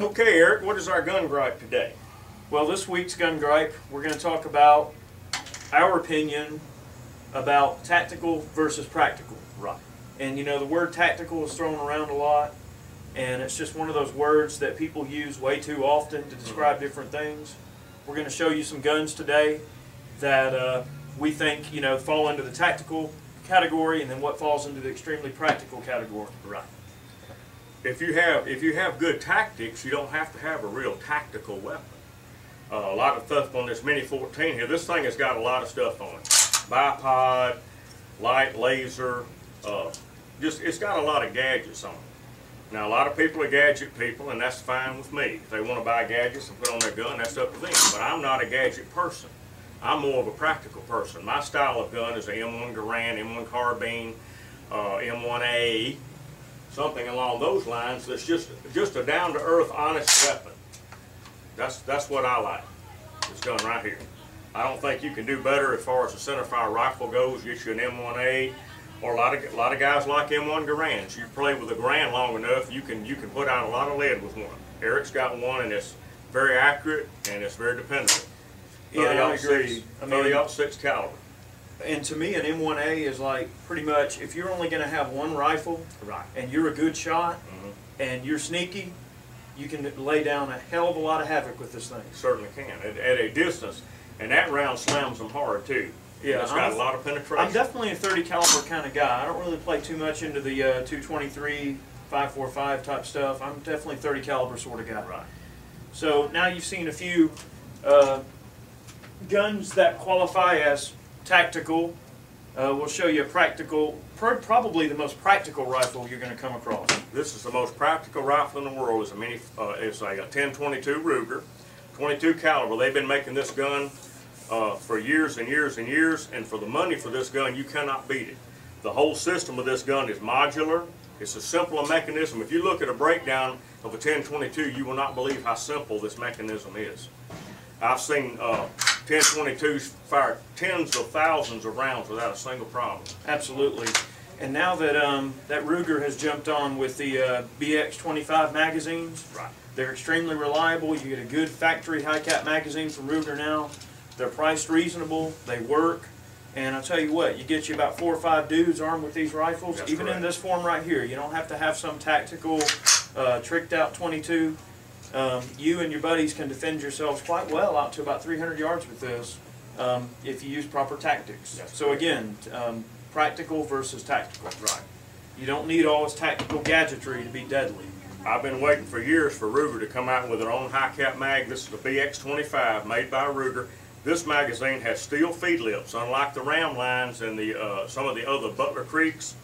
Okay, Eric, what is our gun gripe today? Well, this week's gun gripe, we're going to talk about our opinion about tactical versus practical. Right. And you know, the word tactical is thrown around a lot, and it's just one of those words that people use way too often to describe different things. We're going to show you some guns today that uh, we think you know fall into the tactical category, and then what falls into the extremely practical category. Right. If you have if you have good tactics, you don't have to have a real tactical weapon. Uh, a lot of stuff on this Mini 14 here. This thing has got a lot of stuff on it. Bipod, light laser, uh, just it's got a lot of gadgets on it. Now a lot of people are gadget people, and that's fine with me. If they want to buy gadgets and put on their gun, that's up to them. But I'm not a gadget person. I'm more of a practical person. My style of gun is a M1 Garand, M1 carbine, uh, M1A, something along those lines. That's just just a down-to-earth, honest weapon. That's that's what I like. This gun right here. I don't think you can do better as far as the centerfire rifle goes. Get you an M1A, or a lot of a lot of guys like M1 Garands. You play with a Garand long enough, you can you can put out a lot of lead with one. Eric's got one, and it's very accurate and it's very dependable. Yeah, I 30 agree. I mean- 30 six caliber. And to me, an M1A is like pretty much if you're only going to have one rifle Right. and you're a good shot Mhm. and you're sneaky, you can lay down a hell of a lot of havoc with this thing. Certainly can at, at a distance, and that round slams them hard too. Yeah, it's I'm got a- a lot of penetration. I'm definitely a 30 caliber kind of guy. I don't really play too much into the uh, 223, 545 type stuff. I'm definitely 30 caliber sort of guy. Right. So now you've seen a few uh, guns that qualify as tactical. Uh, we'll show you a practical, pr- probably the most practical rifle you're going to come across. This is the most practical rifle in the world. It's a mini. Uh, it's a 1022 Ruger, 22 caliber. They've been making this gun uh, for years and years and years, and for the money for this gun, you cannot beat it. The whole system of this gun is modular. It's a simple mechanism. If you look at a breakdown of a 1022, you will not believe how simple this mechanism is. I've seen uh, 1022s fire tens of thousands of rounds without a single problem. Absolutely. And now that um, that Ruger has jumped on with the uh, BX25 magazines, Right. they're extremely reliable. You get a good factory high cap magazine from Ruger now. They're priced reasonable. They work. And I'll tell you what, you get you about four or five dudes armed with these rifles, That's even in this form right here. You don't have to have some tactical, uh, tricked out 22. Um, you and your buddies can defend yourselves quite well out to about 300 yards with this um, if you use proper tactics. That's so correct. again, um, practical versus tactical. Right. You don't need all this tactical gadgetry to be deadly. I've been waiting for years for Ruger to come out with their own high cap mag. This is the BX25 made by Ruger. This magazine has steel feed lips, unlike the Ram-Lines and the uh, some of the other Butler Creeks.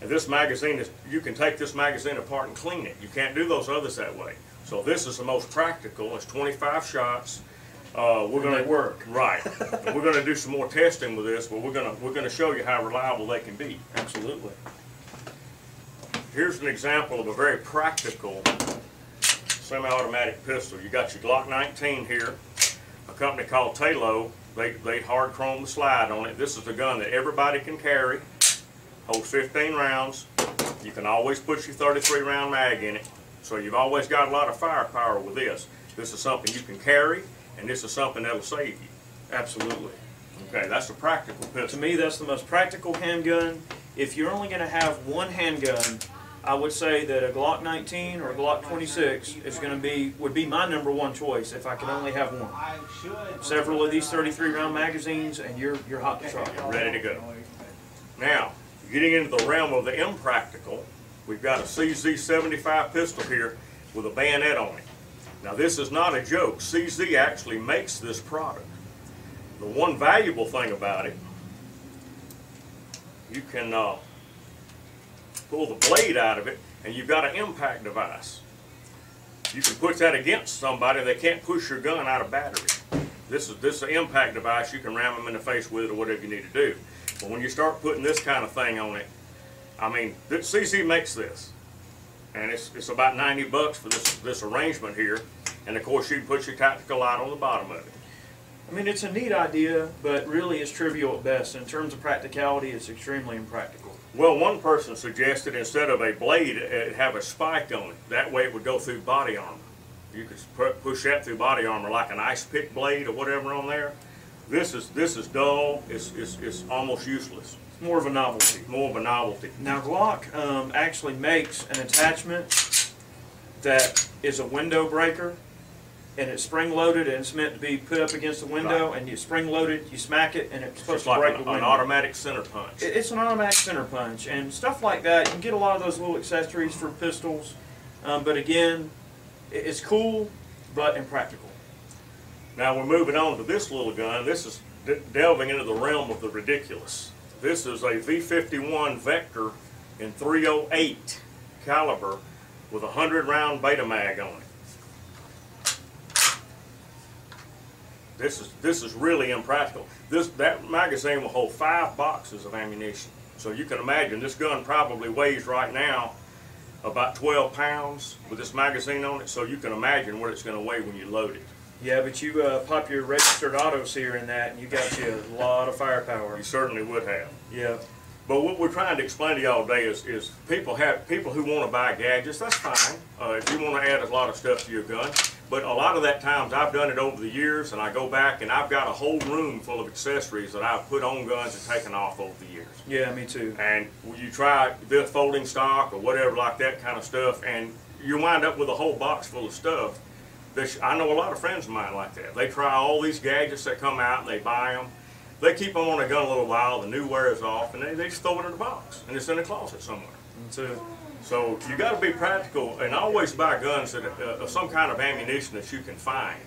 And this magazine is you can take this magazine apart and clean it. You can't do those others that way. So this is the most practical. It's 25 shots. Uh, we're gonna work. right. We're gonna do some more testing with this, but we're gonna we're gonna show you how reliable they can be. Absolutely. Here's an example of a very practical semi-automatic pistol. You got your Glock 19 here, a company called Talo. They, they hard chrome the slide on it. This is a gun that everybody can carry, holds 15 rounds. You can always put your 33 round mag in it. So you've always got a lot of firepower with this. This is something you can carry, and this is something that'll save you. Absolutely. Okay, that's a practical To me, that's the most practical handgun. If you're only going to have one handgun, I would say that a Glock 19 or a Glock 26 is going to be would be my number one choice if I could only have one. I should. Several of these 33 round magazines, and you're you're hot to trot. Ready to go. Now, getting into the realm of the impractical, we've got a CZ75 pistol here with a bayonet on it. Now, this is not a joke. CZ actually makes this product. The one valuable thing about it, you can uh, pull the blade out of it, and you've got an impact device. You can put that against somebody, they can't push your gun out of battery. This is this is an impact device. You can ram them in the face with it or whatever you need to do. But when you start putting this kind of thing on it, I mean, CZ makes this, and it's it's about 90 bucks for this this arrangement here. And of course, you can put your tactical light on the bottom of it. I mean, it's a neat idea, but really it's trivial at best. In terms of practicality, it's extremely impractical. Well, one person suggested instead of a blade, uh, it have a spike on it. That way, it would go through body armor. You could push that through body armor like an ice pick blade or whatever on there. This is this is dull. It's it's, it's almost useless. More of a novelty. More of a novelty. Now Glock um, actually makes an attachment that is a window breaker, and it's spring loaded and it's meant to be put up against the window. And you spring loaded, you smack it, and it's supposed It's to like break an, the an window. automatic center punch. It- It's an automatic center punch and stuff like that. You can get a lot of those little accessories for pistols, um, but again, i- it's cool but impractical. Now we're moving on to this little gun. This is de- delving into the realm of the ridiculous. This is a V51 Vector in 308 caliber with a 100 round Beta Mag on it. This is this is really impractical. This that magazine will hold five boxes of ammunition. So you can imagine this gun probably weighs right now about 12 pounds with this magazine on it. So you can imagine what it's going to weigh when you load it. Yeah, but you uh, pop your registered autos here in that, and you got you a lot of firepower. You certainly would have. Yeah, But what we're trying to explain to y'all today is, is people have people who want to buy gadgets. That's fine. Uh, if you want to add a lot of stuff to your gun, but a lot of that times I've done it over the years, and I go back and I've got a whole room full of accessories that I've put on guns and taken off over the years. yeah, me too. And you try the folding stock or whatever like that kind of stuff, and you wind up with a whole box full of stuff. I know a lot of friends of mine like that. They try all these gadgets that come out and they buy them. They keep them on their gun a little while, the new wears off, and they, they just throw it in a box and it's in a closet somewhere. Me too. So you got to be practical and always buy guns that uh, of some kind of ammunition that you can find.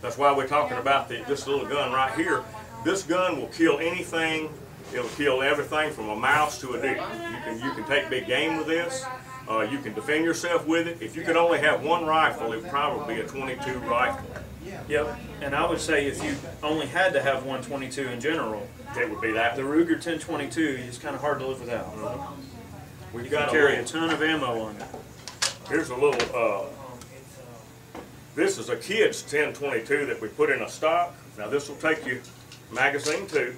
That's why we're talking about the, this little gun right here. This gun will kill anything. It'll kill everything from a mouse to a deer. You can you can take big game with this. Uh, you can defend yourself with it. If you could only have one rifle, it would probably be a 22 rifle. Yep. And I would say if you only had to have 122 in general, It would be that. the Ruger 1022 is kind of hard to live without. We've You got can a carry a ton of ammo on it. Here's a little, uh, this is a kid's 1022 that we put in a stock. Now this will take you magazine too.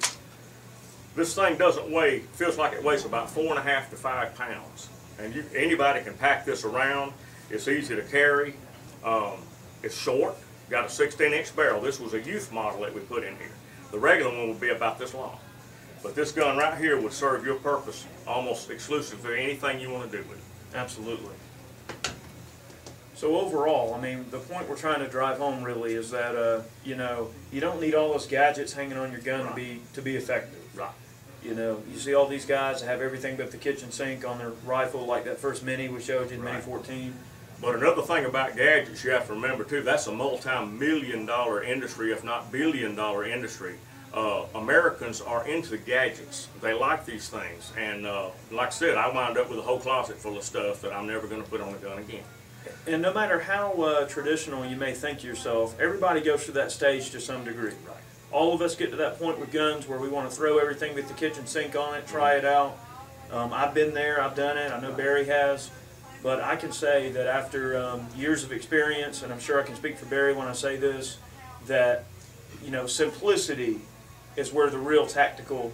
This thing doesn't weigh, feels like it weighs about four and a half to five pounds. And you, anybody can pack this around. It's easy to carry. Um, it's short, got a 16 inch barrel. This was a youth model that we put in here. The regular one would be about this long. But this gun right here would serve your purpose almost exclusively for anything you want to do with it. Absolutely. So overall, I mean, the point we're trying to drive home really is that uh, you know you don't need all those gadgets hanging on your gun to be to be effective. Right. You know, you see all these guys that have everything but the kitchen sink on their rifle, like that first Mini we showed you, the Mini 14. But another thing about gadgets you have to remember too, that's a multi-million dollar industry, if not billion dollar industry. Uh, Americans are into gadgets. They like these things. And uh, like I said, I wound up with a whole closet full of stuff that I'm never going to put on a gun again. And no matter how uh, traditional you may think yourself, everybody goes through that stage to some degree. Right. All of us get to that point with guns where we want to throw everything with the kitchen sink on it, try it out. Um, I've been there, I've done it, I know Barry has. But I can say that after um, years of experience, and I'm sure I can speak for Barry when I say this, that you know simplicity is where the real tactical,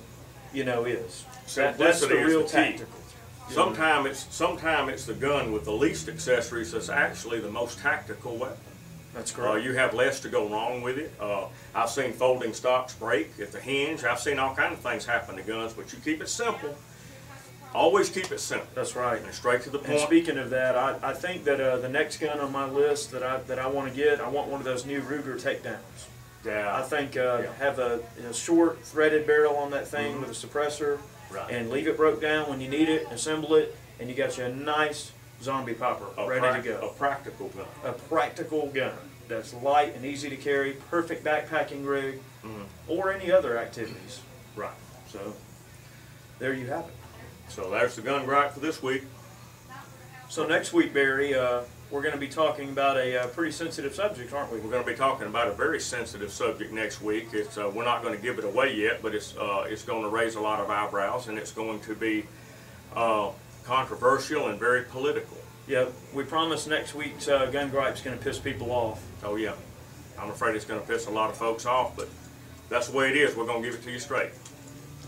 you know, is. That- that's the real the tactical. Sometimes it's sometime it's the gun with the least accessories that's actually the most tactical weapon. That's Uh, correct. you have less to go wrong with it. Uh, I've seen folding stocks break at the hinge. I've seen all kinds of things happen to guns, but you keep it simple. Always keep it simple That's right. and straight to the And point. speaking of that, I, I think that uh, the next gun on my list that I that I want to get, I want one of those new Ruger takedowns. Yeah. I think uh, Yeah. have a, a short threaded barrel on that thing with a suppressor, Right. and leave it broke down when you need it. Assemble it, and you got you a nice zombie popper a, ready to a practical gun. A practical gun that's light and easy to carry, perfect backpacking rig, Mhm. or any other activities. Right. So there you have it. So there's the gun gripe for this week. So next week, Barry, uh, we're going to be talking about a uh, pretty sensitive subject, aren't we? We're going to be talking about a very sensitive subject next week. It's uh, we're not going to give it away yet, but it's uh, it's going to raise a lot of eyebrows, and it's going to be uh, controversial and very political. Yeah, we promise next week's uh, gun gripe's going to piss people off. Oh yeah, I'm afraid it's going to piss a lot of folks off, but that's the way it is. We're going to give it to you straight.